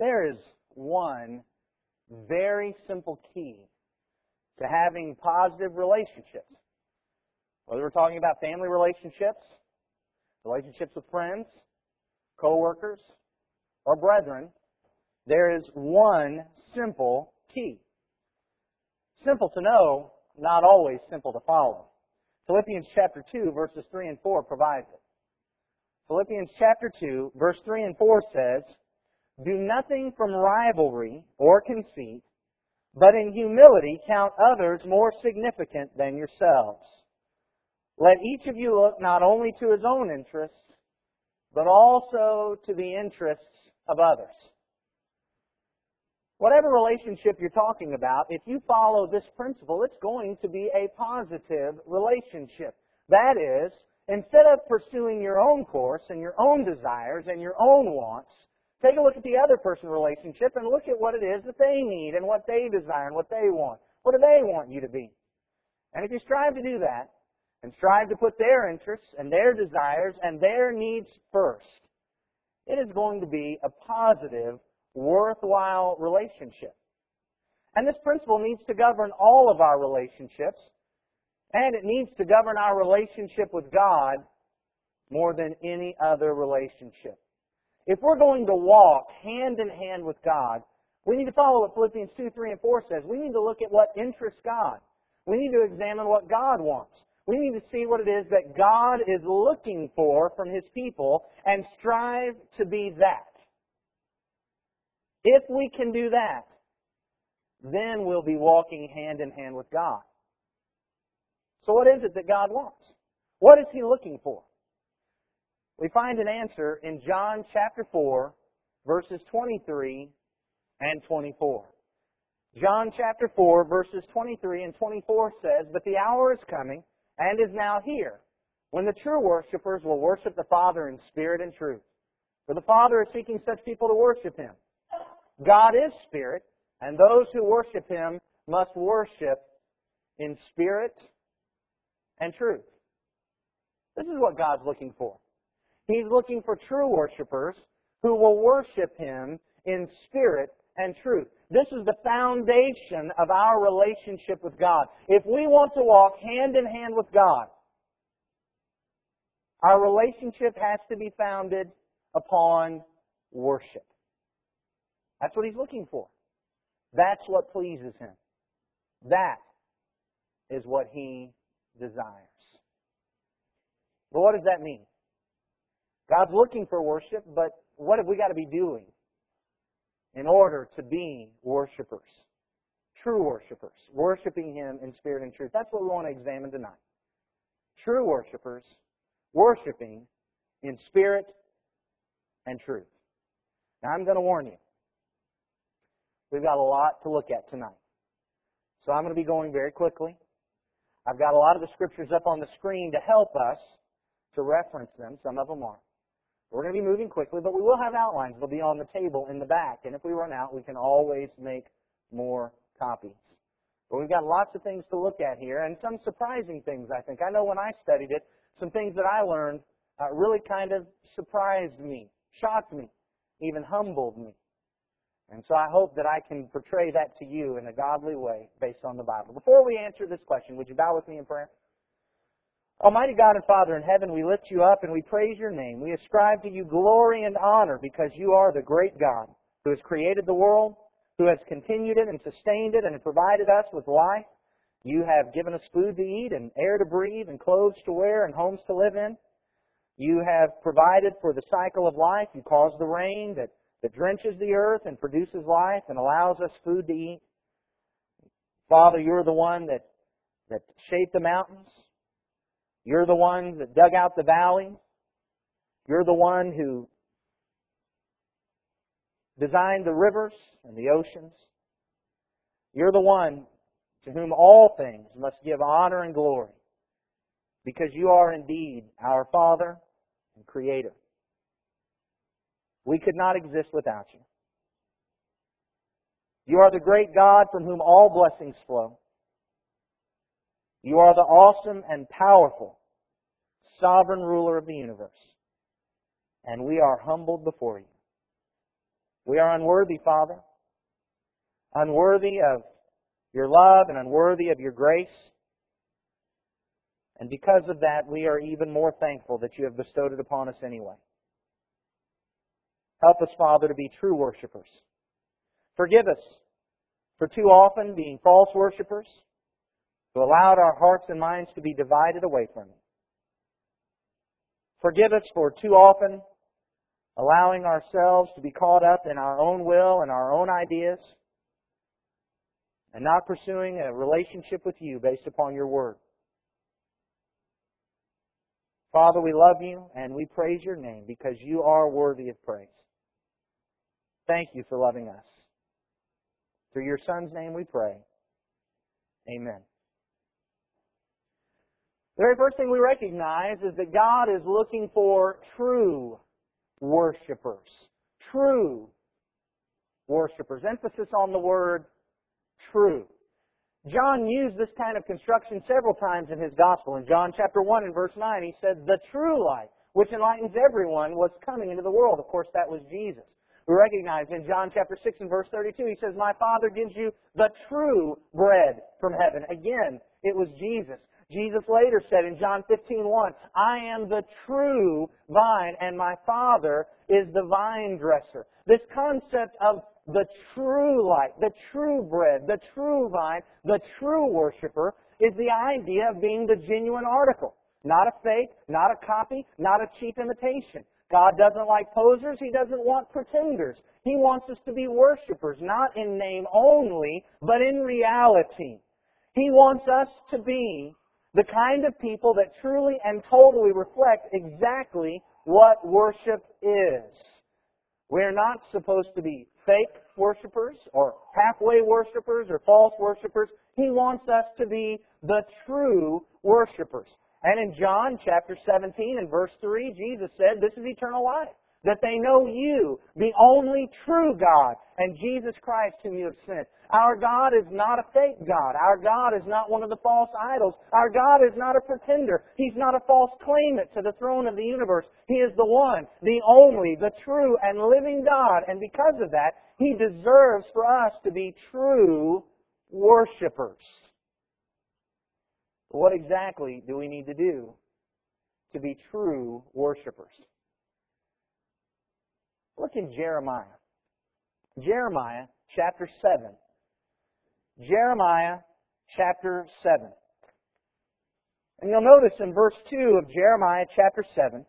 There is one very simple key to having positive relationships. Whether we're talking about family relationships, relationships with friends, co-workers, or brethren, there is one simple key. Simple to know, not always simple to follow. Philippians chapter 2 verses 3 and 4 provides it. Philippians chapter 2 verse 3 and 4 says, Do nothing from rivalry or conceit, but in humility count others more significant than yourselves. Let each of you look not only to his own interests, but also to the interests of others. Whatever relationship you're talking about, if you follow this principle, it's going to be a positive relationship. That is, instead of pursuing your own course and your own desires and your own wants, take a look at the other person's relationship and look at what it is that they need and what they desire and what they want. What do they want you to be? And if you strive to do that, and strive to put their interests and their desires and their needs first, it is going to be a positive, worthwhile relationship. And this principle needs to govern all of our relationships, and it needs to govern our relationship with God more than any other relationship. If we're going to walk hand in hand with God, we need to follow what Philippians 2, 3, and 4 says. We need to look at what interests God. We need to examine what God wants. We need to see what it is that God is looking for from His people and strive to be that. If we can do that, then we'll be walking hand in hand with God. So what is it that God wants? What is He looking for? We find an answer in John chapter 4, verses 23 and 24. John chapter 4, verses 23 and 24 says, But the hour is coming, and is now here, when the true worshippers will worship the Father in spirit and truth. For the Father is seeking such people to worship Him. God is spirit, and those who worship Him must worship in spirit and truth. This is what God's looking for. He's looking for true worshippers who will worship Him in spirit and truth. This is the foundation of our relationship with God. If we want to walk hand in hand with God, our relationship has to be founded upon worship. That's what He's looking for. That's what pleases Him. That is what He desires. But what does that mean? God's looking for worship, but what have we got to be doing? in order to be worshipers. True worshipers. Worshiping Him in spirit and truth. That's what we want to examine tonight. True worshipers worshiping in spirit and truth. Now I'm going to warn you. We've got a lot to look at tonight. So I'm going to be going very quickly. I've got a lot of the scriptures up on the screen to help us to reference them. Some of them are. We're going to be moving quickly, but we will have outlines. They'll be on the table in the back. And if we run out, we can always make more copies. But we've got lots of things to look at here, and some surprising things, I think. I know when I studied it, some things that I learned uh, really kind of surprised me, shocked me, even humbled me. And so I hope that I can portray that to you in a godly way based on the Bible. Before we answer this question, would you bow with me in prayer? Almighty God and Father in heaven, we lift you up and we praise your name. We ascribe to you glory and honor because you are the great God who has created the world, who has continued it and sustained it and provided us with life. You have given us food to eat and air to breathe and clothes to wear and homes to live in. You have provided for the cycle of life. You cause the rain that, that drenches the earth and produces life and allows us food to eat. Father, you're the one that, that shaped the mountains. You're the one that dug out the valley. You're the one who designed the rivers and the oceans. You're the one to whom all things must give honor and glory because you are indeed our Father and Creator. We could not exist without you. You are the great God from whom all blessings flow. You are the awesome and powerful sovereign ruler of the universe. And we are humbled before you. We are unworthy, Father. Unworthy of your love and unworthy of your grace. And because of that, we are even more thankful that you have bestowed it upon us anyway. Help us, Father, to be true worshipers. Forgive us for too often being false worshipers, who allowed our hearts and minds to be divided away from you. Forgive us for too often allowing ourselves to be caught up in our own will and our own ideas and not pursuing a relationship with you based upon your word. Father, we love you and we praise your name because you are worthy of praise. Thank you for loving us. Through your Son's name we pray. Amen. The very first thing we recognize is that God is looking for true worshipers. True worshipers. Emphasis on the word true. John used this kind of construction several times in his gospel. In John chapter 1 and verse 9, he said, The true light, which enlightens everyone, was coming into the world. Of course, that was Jesus. We recognize in John chapter 6 and verse 32, he says, My Father gives you the true bread from heaven. Again, it was Jesus. Jesus later said in John 15:1, I am the true vine and my Father is the vine dresser. This concept of the true light, the true bread, the true vine, the true worshiper is the idea of being the genuine article. Not a fake, not a copy, not a cheap imitation. God doesn't like posers. He doesn't want pretenders. He wants us to be worshipers, not in name only, but in reality. He wants us to be the kind of people that truly and totally reflect exactly what worship is. We're not supposed to be fake worshipers or halfway worshipers or false worshipers. He wants us to be the true worshipers. And in John chapter 17 and verse 3, Jesus said, This is eternal life. That they know you, the only true God, and Jesus Christ whom you have sent. Our God is not a fake God. Our God is not one of the false idols. Our God is not a pretender. He's not a false claimant to the throne of the universe. He is the one, the only, the true and living God. And because of that, He deserves for us to be true worshipers. What exactly do we need to do to be true worshipers? Look in Jeremiah. Jeremiah chapter 7. Jeremiah chapter 7. And you'll notice in verse 2 of Jeremiah chapter 7,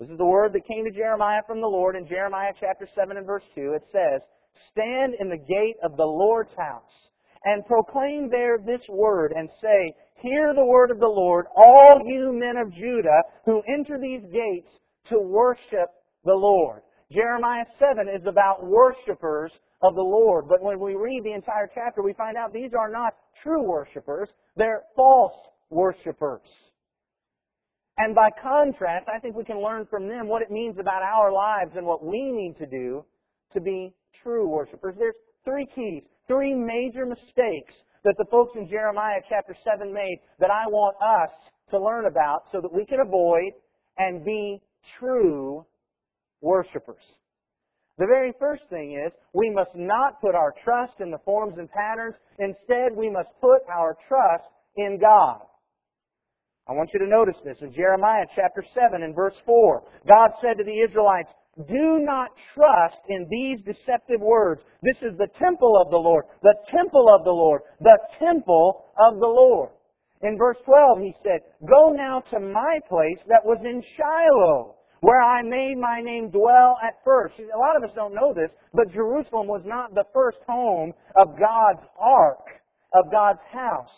this is the word that came to Jeremiah from the Lord in Jeremiah chapter 7 and verse 2. It says, Stand in the gate of the Lord's house and proclaim there this word and say, Hear the word of the Lord, all you men of Judah who enter these gates to worship the Lord. Jeremiah 7 is about worshipers of the Lord. But when we read the entire chapter, we find out these are not true worshipers. They're false worshipers. And by contrast, I think we can learn from them what it means about our lives and what we need to do to be true worshipers. There's three keys, three major mistakes that the folks in Jeremiah chapter 7 made that I want us to learn about so that we can avoid and be true worshipers. The very first thing is we must not put our trust in the forms and patterns. Instead, we must put our trust in God. I want you to notice this in Jeremiah chapter 7 and verse 4. God said to the Israelites, do not trust in these deceptive words. This is the temple of the Lord, the temple of the Lord, the temple of the Lord. In verse 12, he said, Go now to my place that was in Shiloh, where I made my name dwell at first. A lot of us don't know this, but Jerusalem was not the first home of God's ark, of God's house.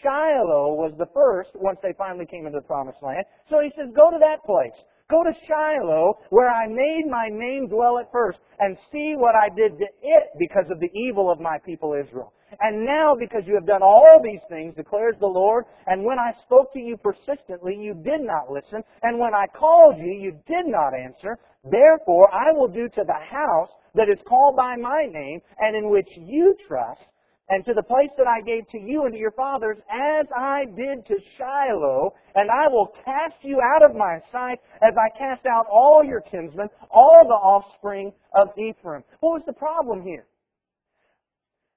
Shiloh was the first once they finally came into the promised land. So he says, go to that place. Go to Shiloh, where I made my name dwell at first, and see what I did to it because of the evil of my people Israel. And now, because you have done all these things, declares the Lord, and when I spoke to you persistently, you did not listen, and when I called you, you did not answer, therefore I will do to the house that is called by my name, and in which you trust, and to the place that I gave to you and to your fathers, as I did to Shiloh, and I will cast you out of my sight as I cast out all your kinsmen, all the offspring of Ephraim. What was the problem here?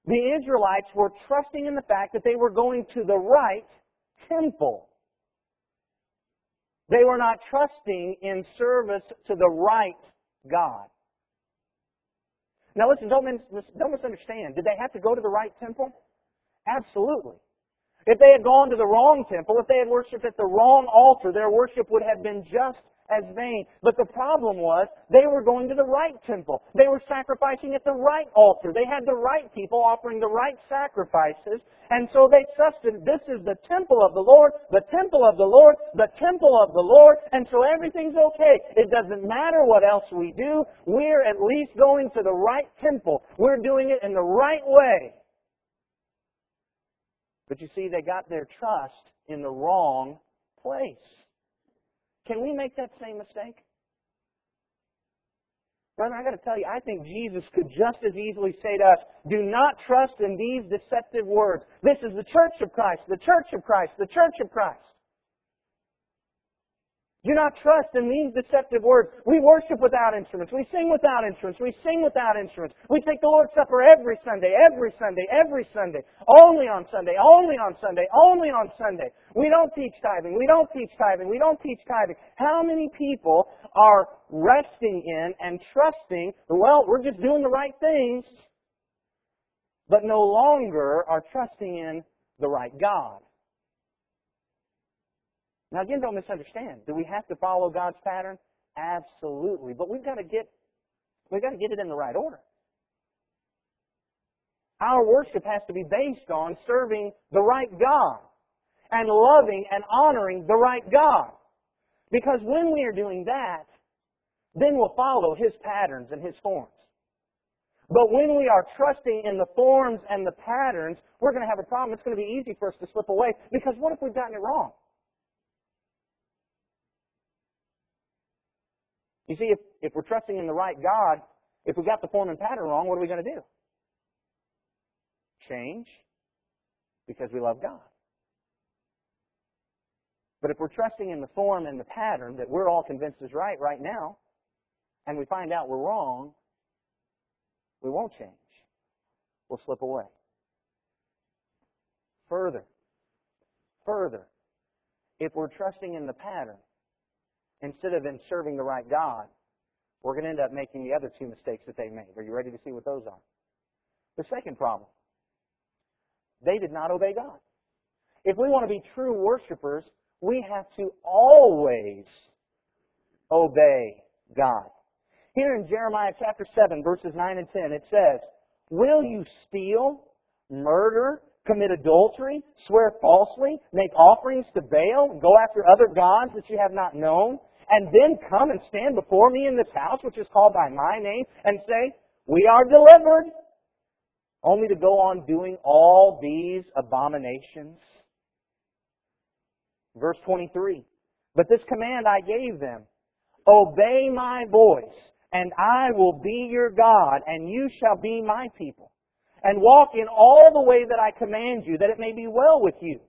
The Israelites were trusting in the fact that they were going to the right temple. They were not trusting in service to the right God. Now listen, don't, misunderstand. Did they have to go to the right temple? Absolutely. If they had gone to the wrong temple, if they had worshipped at the wrong altar, their worship would have been just as vain. But the problem was they were going to the right temple. They were sacrificing at the right altar. They had the right people offering the right sacrifices. And so they trusted this is the temple of the Lord, the temple of the Lord, the temple of the Lord, and so everything's okay. It doesn't matter what else we do. We're at least going to the right temple. We're doing it in the right way. But you see, they got their trust in the wrong place. Can we make that same mistake? Brother, I got to tell you, I think Jesus could just as easily say to us, do not trust in these deceptive words. This is the church of Christ, the church of Christ, the church of Christ. Do not trust in these deceptive words. We worship without instruments. We sing without instruments. We sing without instruments. We take the Lord's Supper every Sunday, every Sunday, every Sunday. Only on Sunday, only on Sunday, only on Sunday. We don't teach tithing. We don't teach tithing. We don't teach tithing. How many people are resting in and trusting, well, we're just doing the right things, but no longer are trusting in the right God? Now again, don't misunderstand. Do we have to follow God's pattern? Absolutely. But we've got to get we've got to get it in the right order. Our worship has to be based on serving the right God and loving and honoring the right God. Because when we are doing that, then we'll follow His patterns and His forms. But when we are trusting in the forms and the patterns, we're going to have a problem. It's going to be easy for us to slip away because what if we've gotten it wrong? You see, if, if we're trusting in the right God, if we got the form and pattern wrong, what are we going to do? Change because we love God. But if we're trusting in the form and the pattern that we're all convinced is right right now, and we find out we're wrong, we won't change. We'll slip away. Further, further, if we're trusting in the pattern, instead of in serving the right God, we're going to end up making the other two mistakes that they made. Are you ready to see what those are? The second problem. They did not obey God. If we want to be true worshipers, we have to always obey God. Here in Jeremiah chapter 7, verses 9 and 10, it says, Will you steal, murder, commit adultery, swear falsely, make offerings to Baal, go after other gods that you have not known, and then come and stand before me in this house, which is called by my name, and say, We are delivered, only to go on doing all these abominations? Verse 23. But this command I gave them, Obey my voice, and I will be your God, and you shall be my people and walk in all the way that I command you, that it may be well with you.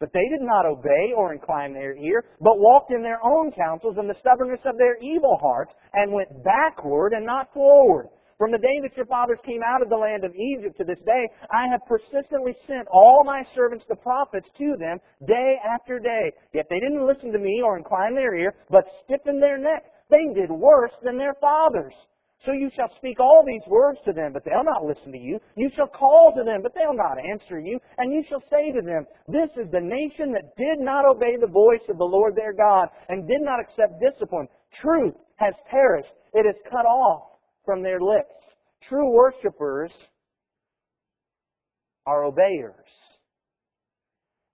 But they did not obey or incline their ear, but walked in their own counsels and the stubbornness of their evil hearts, and went backward and not forward. From the day that your fathers came out of the land of Egypt to this day, I have persistently sent all my servants the prophets to them day after day. Yet they didn't listen to me or incline their ear, but stiffened their neck. They did worse than their fathers. So you shall speak all these words to them, but they'll not listen to you. You shall call to them, but they'll not answer you. And you shall say to them, This is the nation that did not obey the voice of the Lord their God, and did not accept discipline. Truth has perished. It is cut off from their lips. True worshippers are obeyers.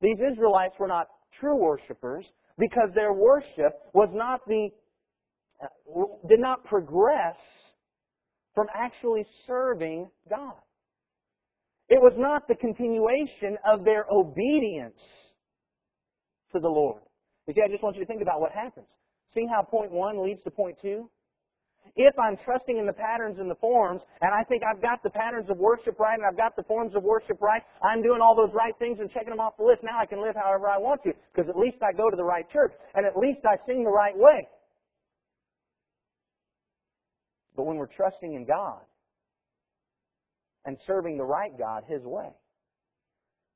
These Israelites were not true worshippers because their worship was not the, uh, did not progress from actually serving God. It was not the continuation of their obedience to the Lord. You see, I just want you to think about what happens. See how point one leads to point two? If I'm trusting in the patterns and the forms, and I think I've got the patterns of worship right and I've got the forms of worship right, I'm doing all those right things and checking them off the list, now I can live however I want to, because at least I go to the right church, and at least I sing the right way. But when we're trusting in God and serving the right God His way,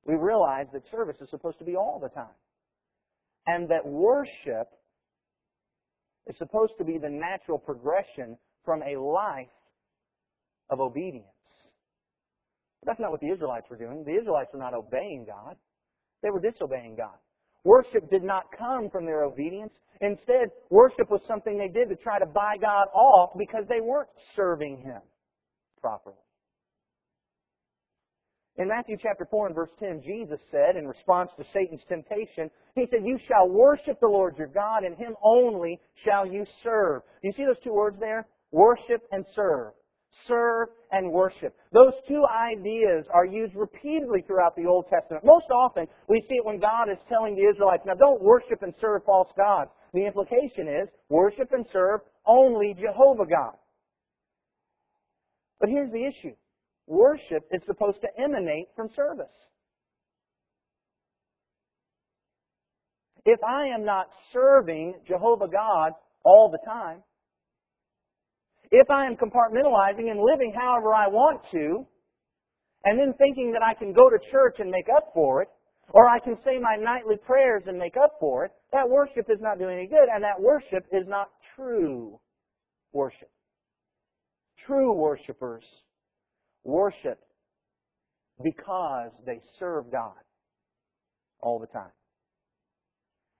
we realize that service is supposed to be all the time. And that worship is supposed to be the natural progression from a life of obedience. But that's not what the Israelites were doing. The Israelites were not obeying God. They were disobeying God. Worship did not come from their obedience. Instead, worship was something they did to try to buy God off because they weren't serving Him properly. In Matthew chapter 4 and verse 10, Jesus said, in response to Satan's temptation, He said, You shall worship the Lord your God, and Him only shall you serve. You see those two words there? Worship and serve. Serve and worship. Those two ideas are used repeatedly throughout the Old Testament. Most often, we see it when God is telling the Israelites, now don't worship and serve false gods. The implication is, worship and serve only Jehovah God. But here's the issue. Worship is supposed to emanate from service. If I am not serving Jehovah God all the time, if I am compartmentalizing and living however I want to, and then thinking that I can go to church and make up for it, or I can say my nightly prayers and make up for it, that worship is not doing any good, and that worship is not true worship. True worshipers worship because they serve God all the time.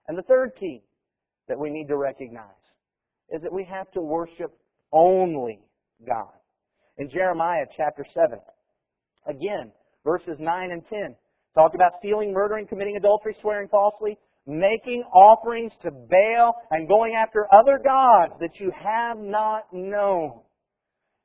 And the third key that we need to recognize is that we have to worship only God. In Jeremiah chapter 7, again, verses 9 and 10, talk about stealing, murdering, committing adultery, swearing falsely, making offerings to Baal, and going after other gods that you have not known.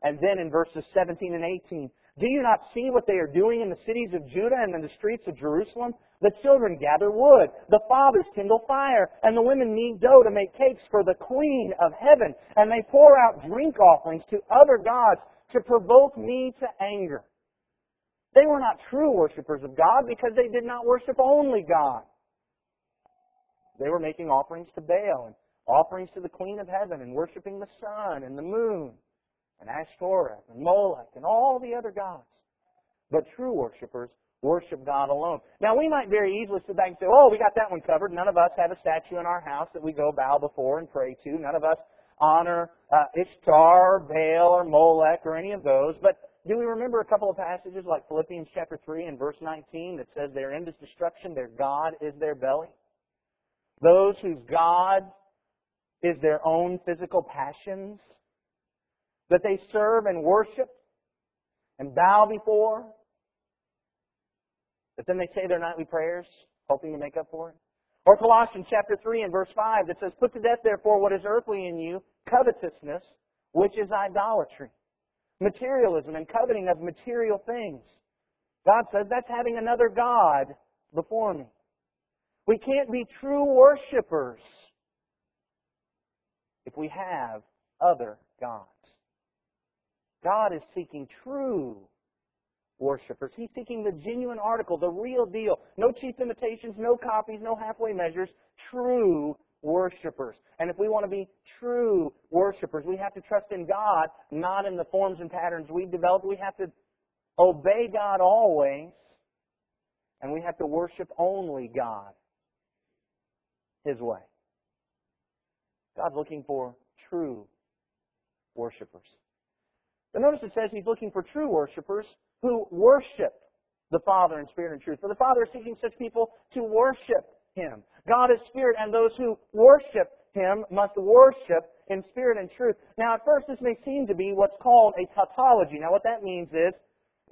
And then in verses 17 and 18, do you not see what they are doing in the cities of Judah and in the streets of Jerusalem? The children gather wood, the fathers kindle fire, and the women knead dough to make cakes for the queen of heaven, and they pour out drink offerings to other gods to provoke me to anger. They were not true worshippers of God because they did not worship only God. They were making offerings to Baal and offerings to the queen of heaven and worshiping the sun and the moon and Ashtoreth and Molech and all the other gods. But true worshippers worship God alone. Now we might very easily sit back and say, oh, we got that one covered. None of us have a statue in our house that we go bow before and pray to. None of us honor uh, Ishtar, Baal, or Molech, or any of those. But do we remember a couple of passages like Philippians chapter 3 and verse 19 that says their end is destruction, their God is their belly? Those whose God is their own physical passions that they serve and worship and bow before, but then they say their nightly prayers, hoping to make up for it. Or Colossians chapter 3 and verse 5 that says, Put to death therefore what is earthly in you, covetousness, which is idolatry. Materialism and coveting of material things. God says that's having another God before me. We can't be true worshipers if we have other gods. God is seeking true worshipers. He's seeking the genuine article, the real deal. No cheap imitations, no copies, no halfway measures. True worshipers. And if we want to be true worshipers, we have to trust in God, not in the forms and patterns we've developed. We have to obey God always, and we have to worship only God His way. God's looking for true worshipers. But notice it says he's looking for true worshipers who worship the Father in spirit and truth. For the Father is seeking such people to worship him. God is spirit, and those who worship him must worship in spirit and truth. Now, at first, this may seem to be what's called a tautology. Now, what that means is,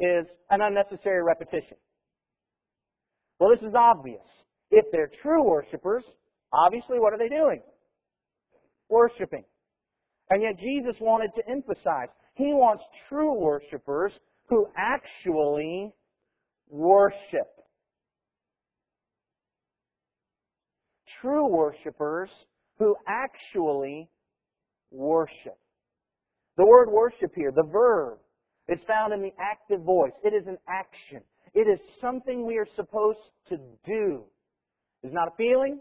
is an unnecessary repetition. Well, this is obvious. If they're true worshipers, obviously, what are they doing? Worshiping. And yet, Jesus wanted to emphasize he wants true worshipers who actually worship. True worshipers who actually worship. The word worship here, the verb, is found in the active voice. It is an action. It is something we are supposed to do. It is not a feeling.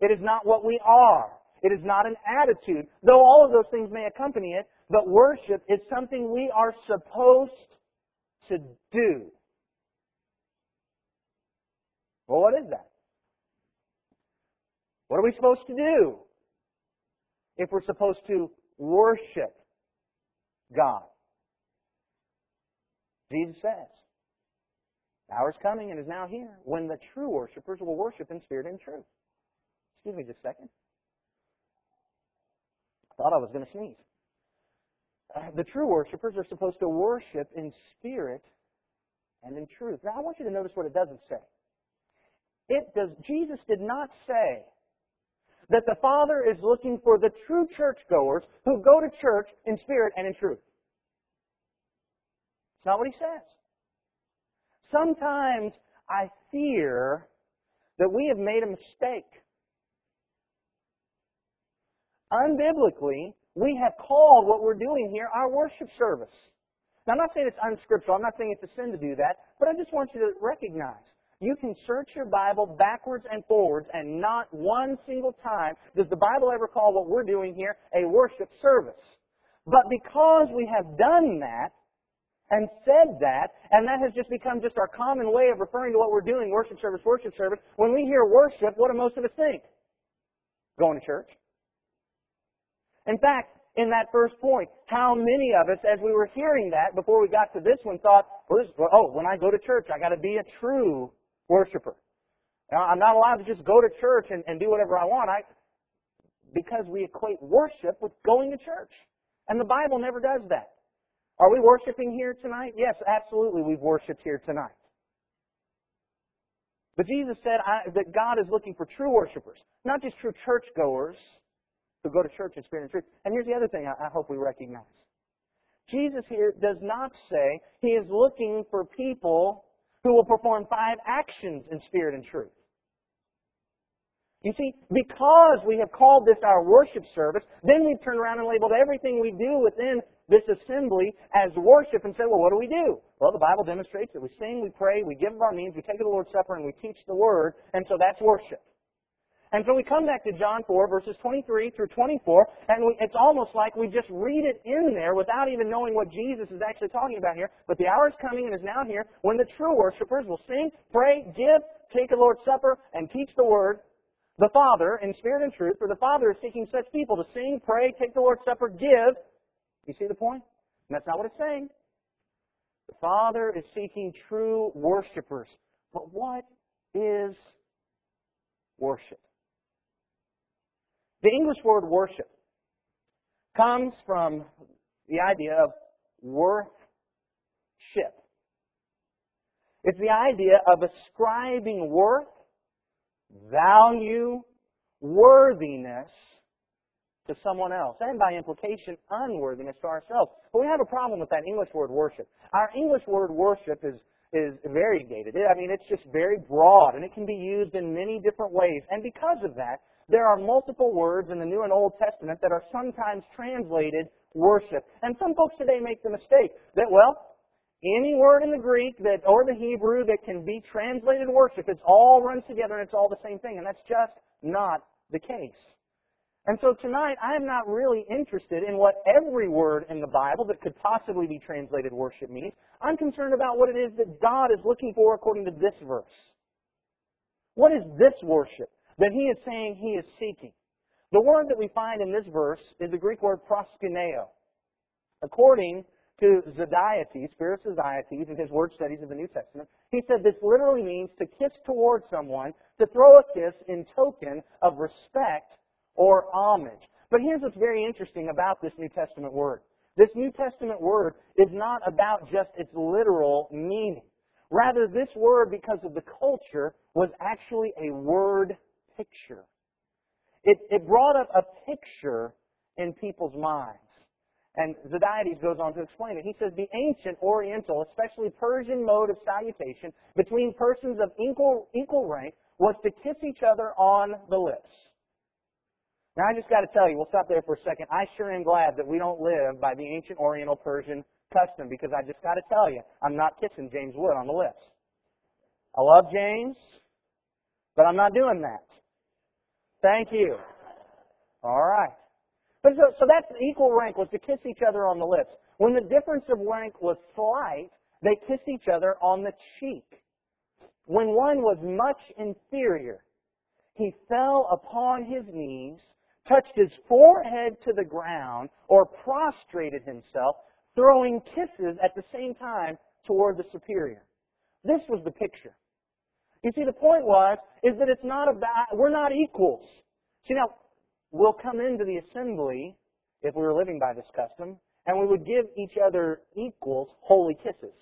It is not what we are. It is not an attitude, though all of those things may accompany it, but worship is something we are supposed to do. Well, what is that? What are we supposed to do if we're supposed to worship God? Jesus says, the hour is coming and is now here when the true worshipers will worship in spirit and truth. Excuse me just a second. I thought I was going to sneeze. Uh, the true worshipers are supposed to worship in spirit and in truth. Now I want you to notice what it doesn't say. It does Jesus did not say that the Father is looking for the true churchgoers who go to church in spirit and in truth. It's not what he says. Sometimes I fear that we have made a mistake. Unbiblically, we have called what we're doing here our worship service. Now, I'm not saying it's unscriptural. I'm not saying it's a sin to do that, but I just want you to recognize you can search your Bible backwards and forwards, and not one single time does the Bible ever call what we're doing here a worship service. But because we have done that, and said that, and that has just become just our common way of referring to what we're doing, worship service, worship service. When we hear worship, what do most of us think? Going to church. In fact, in that first point, how many of us, as we were hearing that before we got to this one, thought, well, this, oh, when I go to church, I got to be a true worshiper. Now, I'm not allowed to just go to church and, and do whatever I want. I, because we equate worship with going to church. And the Bible never does that. Are we worshiping here tonight? Yes, absolutely, we've worshiped here tonight. But Jesus said I, that God is looking for true worshipers, not just true churchgoers who go to church in spirit and truth. And here's the other thing I, I hope we recognize. Jesus here does not say he is looking for people who will perform five actions in spirit and truth. You see, because we have called this our worship service, then we've turned around and labeled everything we do within this assembly as worship and said, well, what do we do? Well, the Bible demonstrates that we sing, we pray, we give of our means, we take the Lord's Supper, and we teach the Word, and so that's worship. And so we come back to John 4, verses 23 through 24, and we, it's almost like we just read it in there without even knowing what Jesus is actually talking about here. But the hour is coming and is now here when the true worshipers will sing, pray, give, take the Lord's Supper, and teach the Word, the Father in spirit and truth, for the Father is seeking such people to sing, pray, take the Lord's Supper, give. You see the point? And that's not what it's saying. The Father is seeking true worshipers. But what is worship? The English word worship comes from the idea of worth ship. It's the idea of ascribing worth value, worthiness to someone else, and by implication, unworthiness to ourselves. But we have a problem with that English word worship. Our English word worship is is variegated. I mean, it's just very broad, and it can be used in many different ways. And because of that, there are multiple words in the New and Old Testament that are sometimes translated worship. And some folks today make the mistake that, well, any word in the Greek that, or the Hebrew that can be translated worship, it's all runs together and it's all the same thing. And that's just not the case. And so tonight, I'm not really interested in what every word in the Bible that could possibly be translated worship means. I'm concerned about what it is that God is looking for according to this verse. What is this worship that He is saying He is seeking? The word that we find in this verse is the Greek word proskuneo. According to Zodhiates, Spiros Zodhiates, in his word studies of the New Testament, he said this literally means to kiss toward someone, to throw a kiss in token of respect or homage. But here's what's very interesting about this New Testament word. This New Testament word is not about just its literal meaning. Rather, this word, because of the culture, was actually a word picture. It, it brought up a picture in people's minds. And Zodhiates goes on to explain it. He says the ancient Oriental, especially Persian mode of salutation between persons of equal, equal rank was to kiss each other on the lips. Now I just got to tell you, we'll stop there for a second. I sure am glad that we don't live by the ancient Oriental Persian custom because I just got to tell you, I'm not kissing James Wood on the lips. I love James, but I'm not doing that. Thank you. All right. But so, so that's equal rank was to kiss each other on the lips. When the difference of rank was slight, they kissed each other on the cheek. When one was much inferior, he fell upon his knees, touched his forehead to the ground, or prostrated himself, throwing kisses at the same time toward the superior. This was the picture. You see, the point was, is that it's not about, we're not equals. See, now, we'll come into the assembly, if we were living by this custom, and we would give each other equals holy kisses.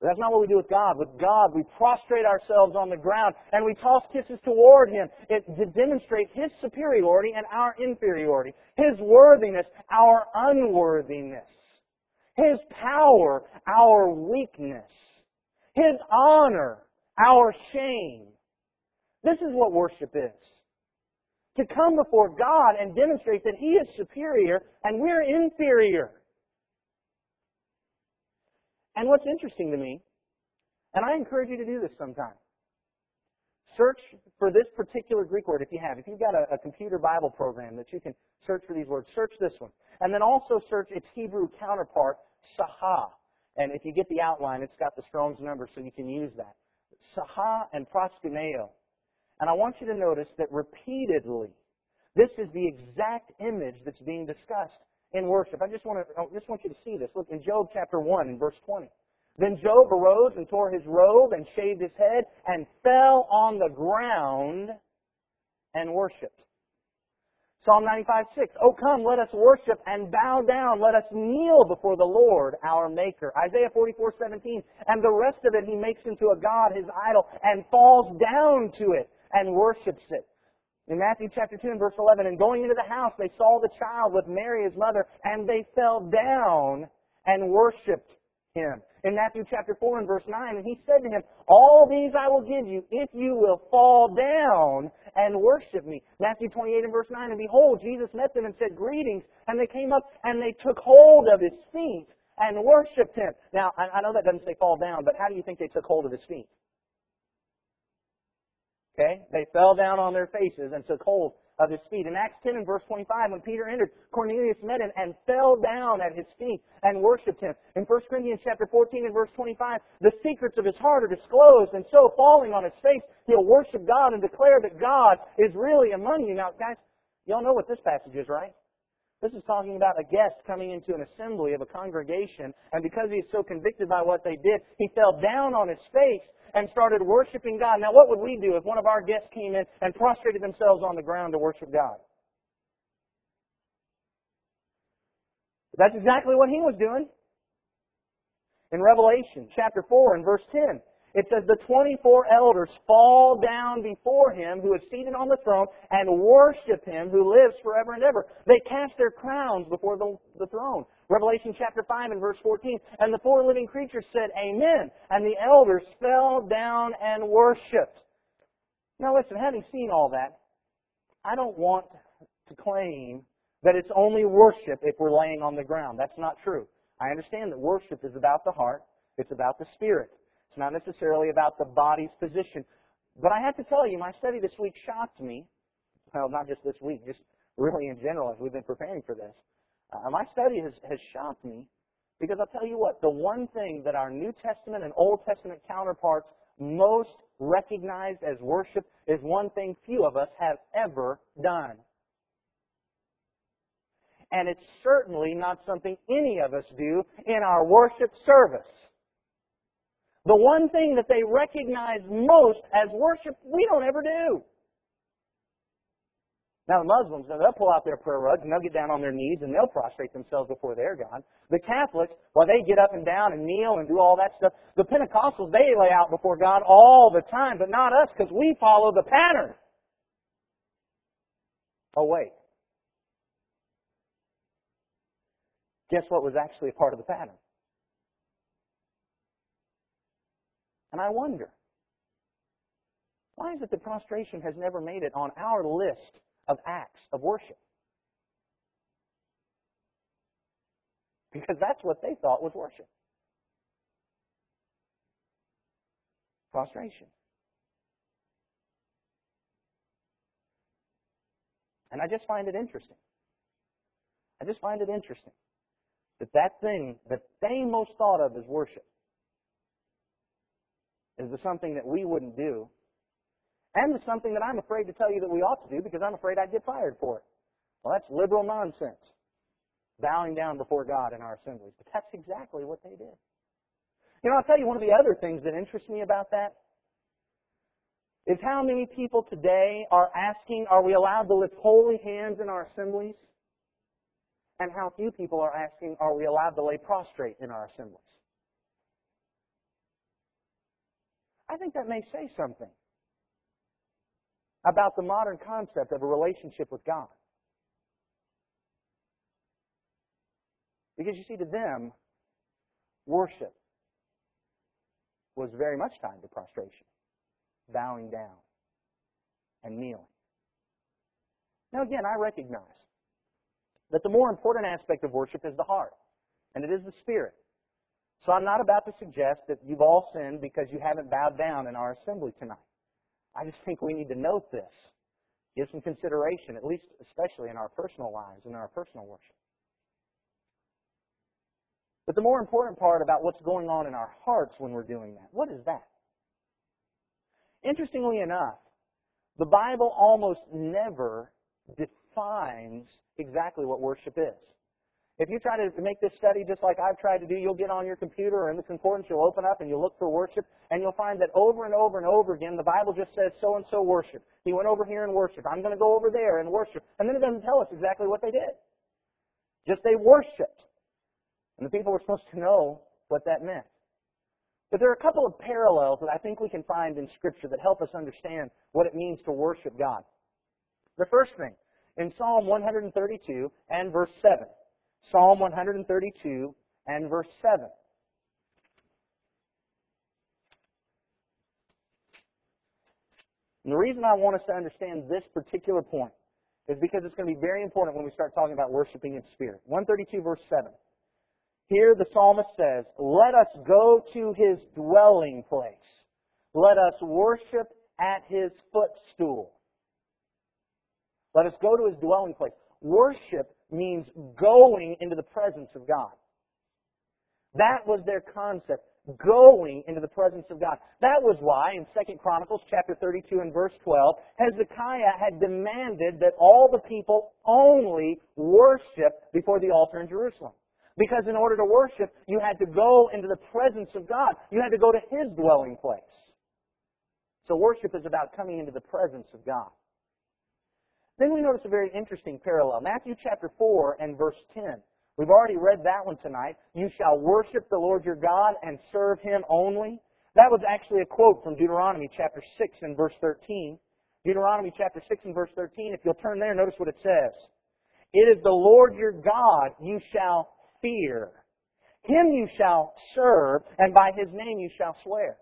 But that's not what we do with God. With God, we prostrate ourselves on the ground and we toss kisses toward Him it, to demonstrate His superiority and our inferiority. His worthiness, our unworthiness. His power, our weakness. His honor, our shame. This is what worship is. To come before God and demonstrate that He is superior and we're inferior. And what's interesting to me, and I encourage you to do this sometime, search for this particular Greek word if you have. If you've got a, a, computer Bible program that you can search for these words, search this one. And then also search its Hebrew counterpart, saha. And if you get the outline, it's got the Strong's number so you can use that. Saha and proskuneo. And I want you to notice that repeatedly, this is the exact image that's being discussed in worship. I just want to, I just want you to see this. Look in Job chapter 1 in verse 20. Then Job arose and tore his robe and shaved his head and fell on the ground and worshiped. Psalm 95, 6. Oh come, let us worship and bow down. Let us kneel before the Lord, our Maker. Isaiah 44, 17. And the rest of it he makes into a God, his idol, and falls down to it and worships it. In Matthew chapter 2 and verse 11, and going into the house, they saw the child with Mary, his mother, and they fell down and worshipped him. In Matthew chapter 4 and verse 9, and he said to him, All these I will give you if you will fall down and worship me. Matthew 28 and verse 9, and behold, Jesus met them and said, Greetings. And they came up and they took hold of his feet and worshiped him. Now, I know that doesn't say fall down, but how do you think they took hold of his feet? Okay? They fell down on their faces and took hold of his feet. In Acts 10 and verse 25, when Peter entered, Cornelius met him and fell down at his feet and worshipped him. In 1 Corinthians chapter 14 and verse 25, the secrets of his heart are disclosed, and so falling on his face, he'll worship God and declare that God is really among you. Now, guys, y'all know what this passage is, right? This is talking about a guest coming into an assembly of a congregation, and because he he's so convicted by what they did, he fell down on his face and started worshiping God. Now, what would we do if one of our guests came in and prostrated themselves on the ground to worship God? That's exactly what he was doing. In Revelation chapter 4 and verse 10, it says, The 24 elders fall down before him who is seated on the throne and worship him who lives forever and ever. They cast their crowns before the, the throne. Revelation chapter 5 and verse 14. And the four living creatures said, Amen. And the elders fell down and worshiped. Now listen, having seen all that, I don't want to claim that it's only worship if we're laying on the ground. That's not true. I understand that worship is about the heart. It's about the spirit. It's not necessarily about the body's position. But I have to tell you, my study this week shocked me. Well, not just this week, just really in general as we've been preparing for this. Uh, my study has, has shocked me because I'll tell you what, the one thing that our New Testament and Old Testament counterparts most recognized as worship is one thing few of us have ever done. And it's certainly not something any of us do in our worship service. The one thing that they recognize most as worship, we don't ever do. Now the Muslims, they'll pull out their prayer rugs and they'll get down on their knees and they'll prostrate themselves before their God. The Catholics, well, they get up and down and kneel and do all that stuff, the Pentecostals, they lay out before God all the time, but not us because we follow the pattern. Oh wait. Guess what was actually a part of the pattern? And I wonder, why is it that prostration has never made it on our list of acts of worship. Because that's what they thought was worship. Prostration. And I just find it interesting. I just find it interesting that that thing that they most thought of as worship is the something that we wouldn't do, and the something that I'm afraid to tell you that we ought to do because I'm afraid I'd get fired for it. Well, that's liberal nonsense. Bowing down before God in our assemblies. But that's exactly what they did. You know, I'll tell you one of the other things that interests me about that is how many people today are asking, are we allowed to lift holy hands in our assemblies? And how few people are asking, are we allowed to lay prostrate in our assemblies? I think that may say something about the modern concept of a relationship with God. Because you see, to them, worship was very much tied to prostration, bowing down, and kneeling. Now, again, I recognize that the more important aspect of worship is the heart, and it is the spirit. So I'm not about to suggest that you've all sinned because you haven't bowed down in our assembly tonight. I just think we need to note this. Give some consideration, at least especially in our personal lives and in our personal worship. But the more important part about what's going on in our hearts when we're doing that, what is that? Interestingly enough, the Bible almost never defines exactly what worship is. If you try to make this study just like I've tried to do, you'll get on your computer or in the concordance, you'll open up and you'll look for worship, and you'll find that over and over and over again, the Bible just says so and so worship. He went over here and worship. I'm going to go over there and worship. And then it doesn't tell us exactly what they did. Just they worshiped. And the people were supposed to know what that meant. But there are a couple of parallels that I think we can find in Scripture that help us understand what it means to worship God. The first thing, in Psalm 132 and verse 7. Psalm 132 and verse 7. And the reason I want us to understand this particular point is because it's going to be very important when we start talking about worshiping in spirit. 132 verse 7. Here the psalmist says, Let us go to his dwelling place. Let us worship at his footstool. Let us go to his dwelling place. Worship means going into the presence of God. That was their concept, going into the presence of God. That was why in 2 Chronicles chapter 32 and verse 12, Hezekiah had demanded that all the people only worship before the altar in Jerusalem. Because in order to worship, you had to go into the presence of God. You had to go to His dwelling place. So worship is about coming into the presence of God. Then we notice a very interesting parallel. Matthew chapter 4 and verse 10. We've already read that one tonight. You shall worship the Lord your God and serve Him only. That was actually a quote from Deuteronomy chapter 6 and verse 13. Deuteronomy chapter 6 and verse 13. If you'll turn there, notice what it says. It is the Lord your God you shall fear. Him you shall serve, and by his name you shall swear.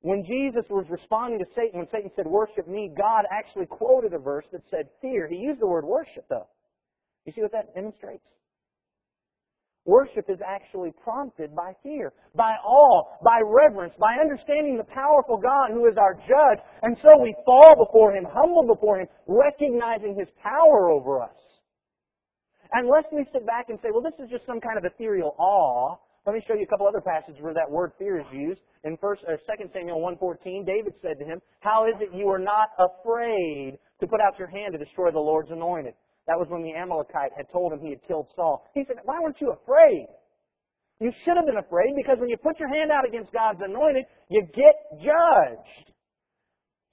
When Jesus was responding to Satan, when Satan said, Worship me, God actually quoted a verse that said fear. He used the word worship, though. You see what that demonstrates? Worship is actually prompted by fear, by awe, by reverence, by understanding the powerful God who is our judge. And so we fall before Him, humble before Him, recognizing His power over us. Unless we sit back and say, well, this is just some kind of ethereal awe, let me show you a couple other passages where that word fear is used. In first, uh, or 2 Samuel 1.14, David said to him, How is it you are not afraid to put out your hand to destroy the Lord's anointed? That was when the Amalekite had told him he had killed Saul. He said, Why weren't you afraid? You should have been afraid because when you put your hand out against God's anointed, you get judged.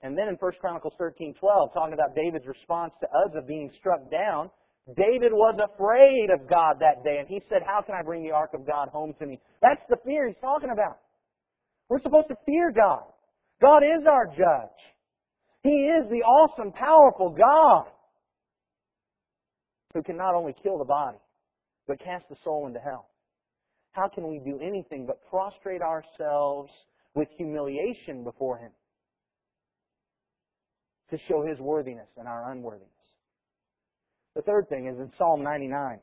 And then in 1 Chronicles 13:12, talking about David's response to Uzzah being struck down, David was afraid of God that day, and he said, How can I bring the ark of God home to me? That's the fear he's talking about. We're supposed to fear God. God is our judge. He is the awesome, powerful God who can not only kill the body, but cast the soul into hell. How can we do anything but prostrate ourselves with humiliation before Him? to show His worthiness and our unworthiness. The third thing is in Psalm 99,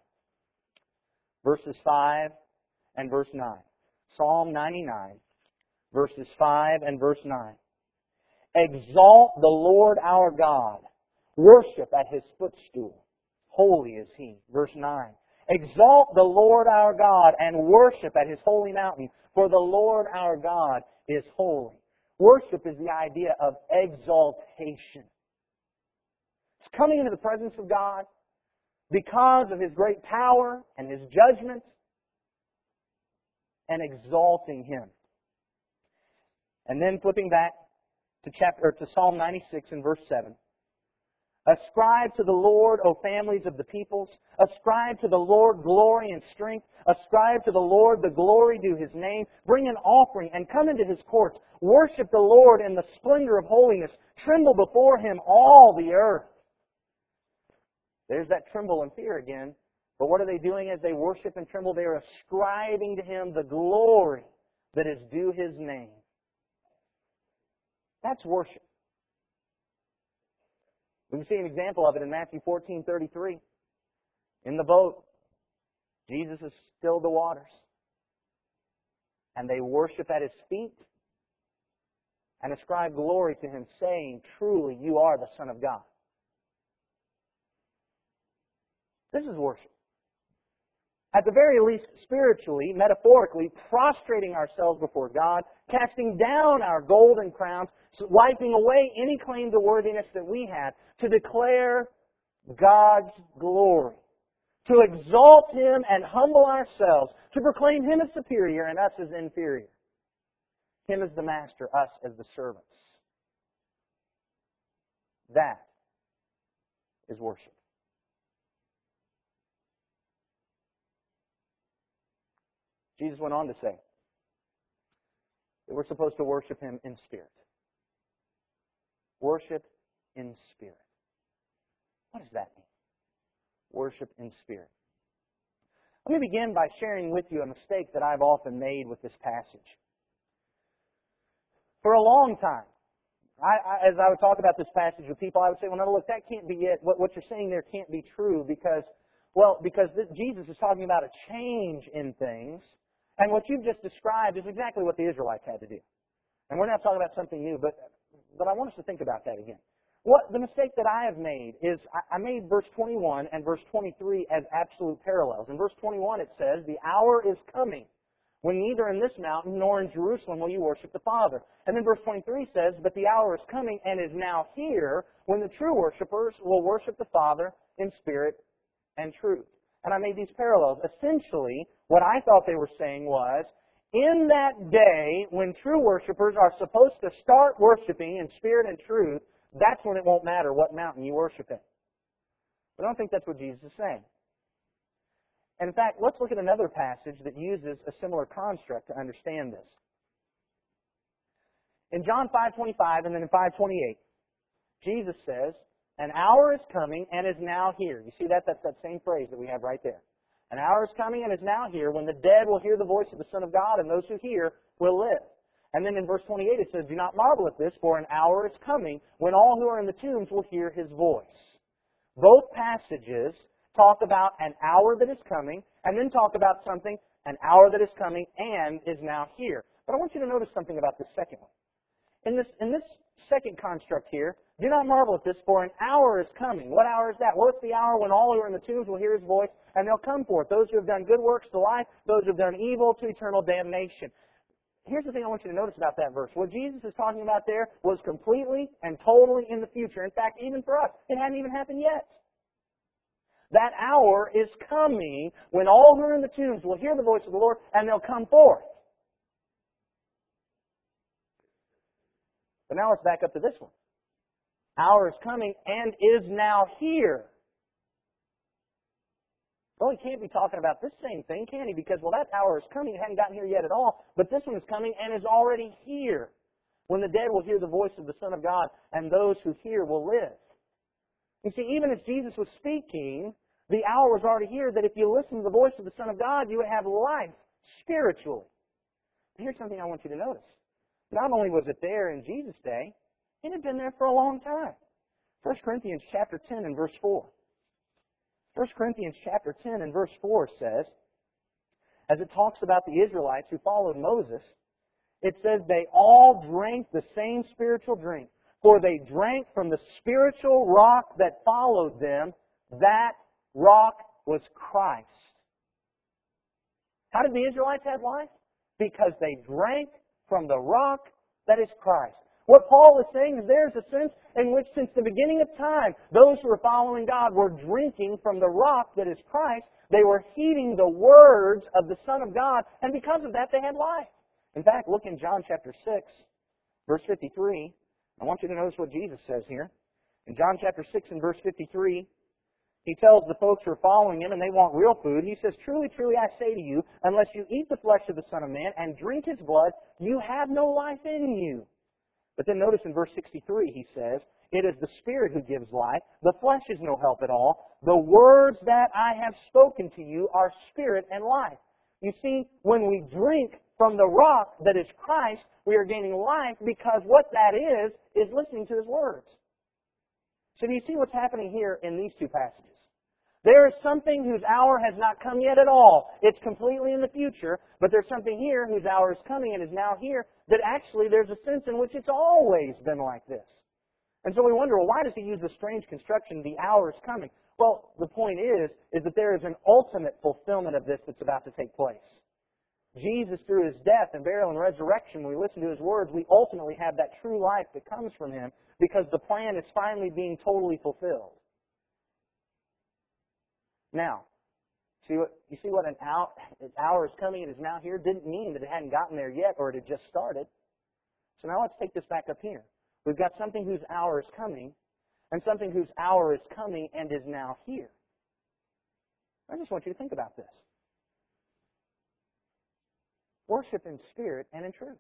verses 5 and verse 9. Psalm 99, verses 5 and verse 9. Exalt the Lord our God. Worship at His footstool. Holy is He. Verse 9. Exalt the Lord our God and worship at His holy mountain, for the Lord our God is holy. Worship is the idea of exaltation. It's coming into the presence of God because of His great power and His judgment and exalting Him. And then flipping back to chapter, to Psalm 96 and verse 7. Ascribe to the Lord, O families of the peoples. Ascribe to the Lord glory and strength. Ascribe to the Lord the glory due his name. Bring an offering and come into his courts. Worship the Lord in the splendor of holiness. Tremble before him all the earth. There's that tremble and fear again. But what are they doing as they worship and tremble? They are ascribing to him the glory that is due his name. That's worship. We can see an example of it in Matthew 14:33. In the boat, Jesus has stilled the waters. And they worship at his feet and ascribe glory to him, saying, Truly, you are the Son of God. This is worship. At the very least, spiritually, metaphorically, prostrating ourselves before God, casting down our golden crowns, wiping away any claim to worthiness that we had, to declare God's glory, to exalt Him and humble ourselves, to proclaim Him as superior and us as inferior, Him as the master, us as the servants. That is worship. Jesus went on to say that we're supposed to worship Him in spirit. Worship in spirit. What does that mean? Worship in spirit. Let me begin by sharing with you a mistake that I've often made with this passage. For a long time, I, I, as I would talk about this passage with people, I would say, well, no, look, that can't be it. What, what you're saying there can't be true because, well, because this, Jesus is talking about a change in things and what you've just described is exactly what the Israelites had to do. And we're not talking about something new, but, but I want us to think about that again. What the mistake that I have made is I, I made verse 21 and verse 23 as absolute parallels. In verse 21 it says, "The hour is coming when neither in this mountain nor in Jerusalem will you worship the Father." And then verse 23 says, "But the hour is coming and is now here when the true worshipers will worship the Father in spirit and truth." And I made these parallels. Essentially, what I thought they were saying was, in that day when true worshipers are supposed to start worshiping in spirit and truth, that's when it won't matter what mountain you worship in. But I don't think that's what Jesus is saying. And in fact, let's look at another passage that uses a similar construct to understand this. In John 5:25 and then in 5:28, Jesus says, an hour is coming and is now here. You see that? That's that same phrase that we have right there. An hour is coming and is now here when the dead will hear the voice of the Son of God and those who hear will live. And then in verse 28 it says, Do not marvel at this, for an hour is coming when all who are in the tombs will hear his voice. Both passages talk about an hour that is coming and then talk about something, an hour that is coming and is now here. But I want you to notice something about this second one. In this, in this second construct here, do not marvel at this, for an hour is coming. What hour is that? Well, it's the hour when all who are in the tombs will hear his voice, and they'll come forth. Those who have done good works to life, those who have done evil to eternal damnation. Here's the thing I want you to notice about that verse. What Jesus is talking about there was completely and totally in the future. In fact, even for us, it hadn't even happened yet. That hour is coming when all who are in the tombs will hear the voice of the Lord and they'll come forth. But now let's back up to this one. Hour is coming and is now here. Well, he can't be talking about this same thing, can he? Because, well, that hour is coming. It hadn't gotten here yet at all. But this one is coming and is already here. When the dead will hear the voice of the Son of God, and those who hear will live. You see, even as Jesus was speaking, the hour was already here that if you listen to the voice of the Son of God, you would have life spiritually. Here's something I want you to notice. Not only was it there in Jesus' day, it had been there for a long time. 1 Corinthians chapter 10 and verse 4. 1 Corinthians chapter 10 and verse 4 says, as it talks about the Israelites who followed Moses, it says they all drank the same spiritual drink, for they drank from the spiritual rock that followed them. That rock was Christ. How did the Israelites have life? Because they drank from the rock that is Christ. What Paul is saying is there's a sense in which since the beginning of time, those who are following God were drinking from the rock that is Christ. They were heeding the words of the Son of God, and because of that, they had life. In fact, look in John chapter 6, verse 53. I want you to notice what Jesus says here. In John chapter 6 and verse 53, he tells the folks who are following him and they want real food, he says, Truly, truly, I say to you, unless you eat the flesh of the Son of Man and drink his blood, you have no life in you. But then notice in verse 63, he says, It is the Spirit who gives life. The flesh is no help at all. The words that I have spoken to you are spirit and life. You see, when we drink from the rock that is Christ, we are gaining life because what that is, is listening to his words. So do you see what's happening here in these two passages? There is something whose hour has not come yet at all. It's completely in the future, but there's something here whose hour is coming and is now here that actually there's a sense in which it's always been like this. And so we wonder, well, why does he use the strange construction, the hour is coming? Well, the point is, is that there is an ultimate fulfillment of this that's about to take place. Jesus, through his death and burial and resurrection, when we listen to his words, we ultimately have that true life that comes from him because the plan is finally being totally fulfilled. Now, see what you see what an hour, an hour is coming, it is now here, didn't mean that it hadn't gotten there yet or it had just started. So now let's take this back up here. We've got something whose hour is coming, and something whose hour is coming and is now here. I just want you to think about this. Worship in spirit and in truth.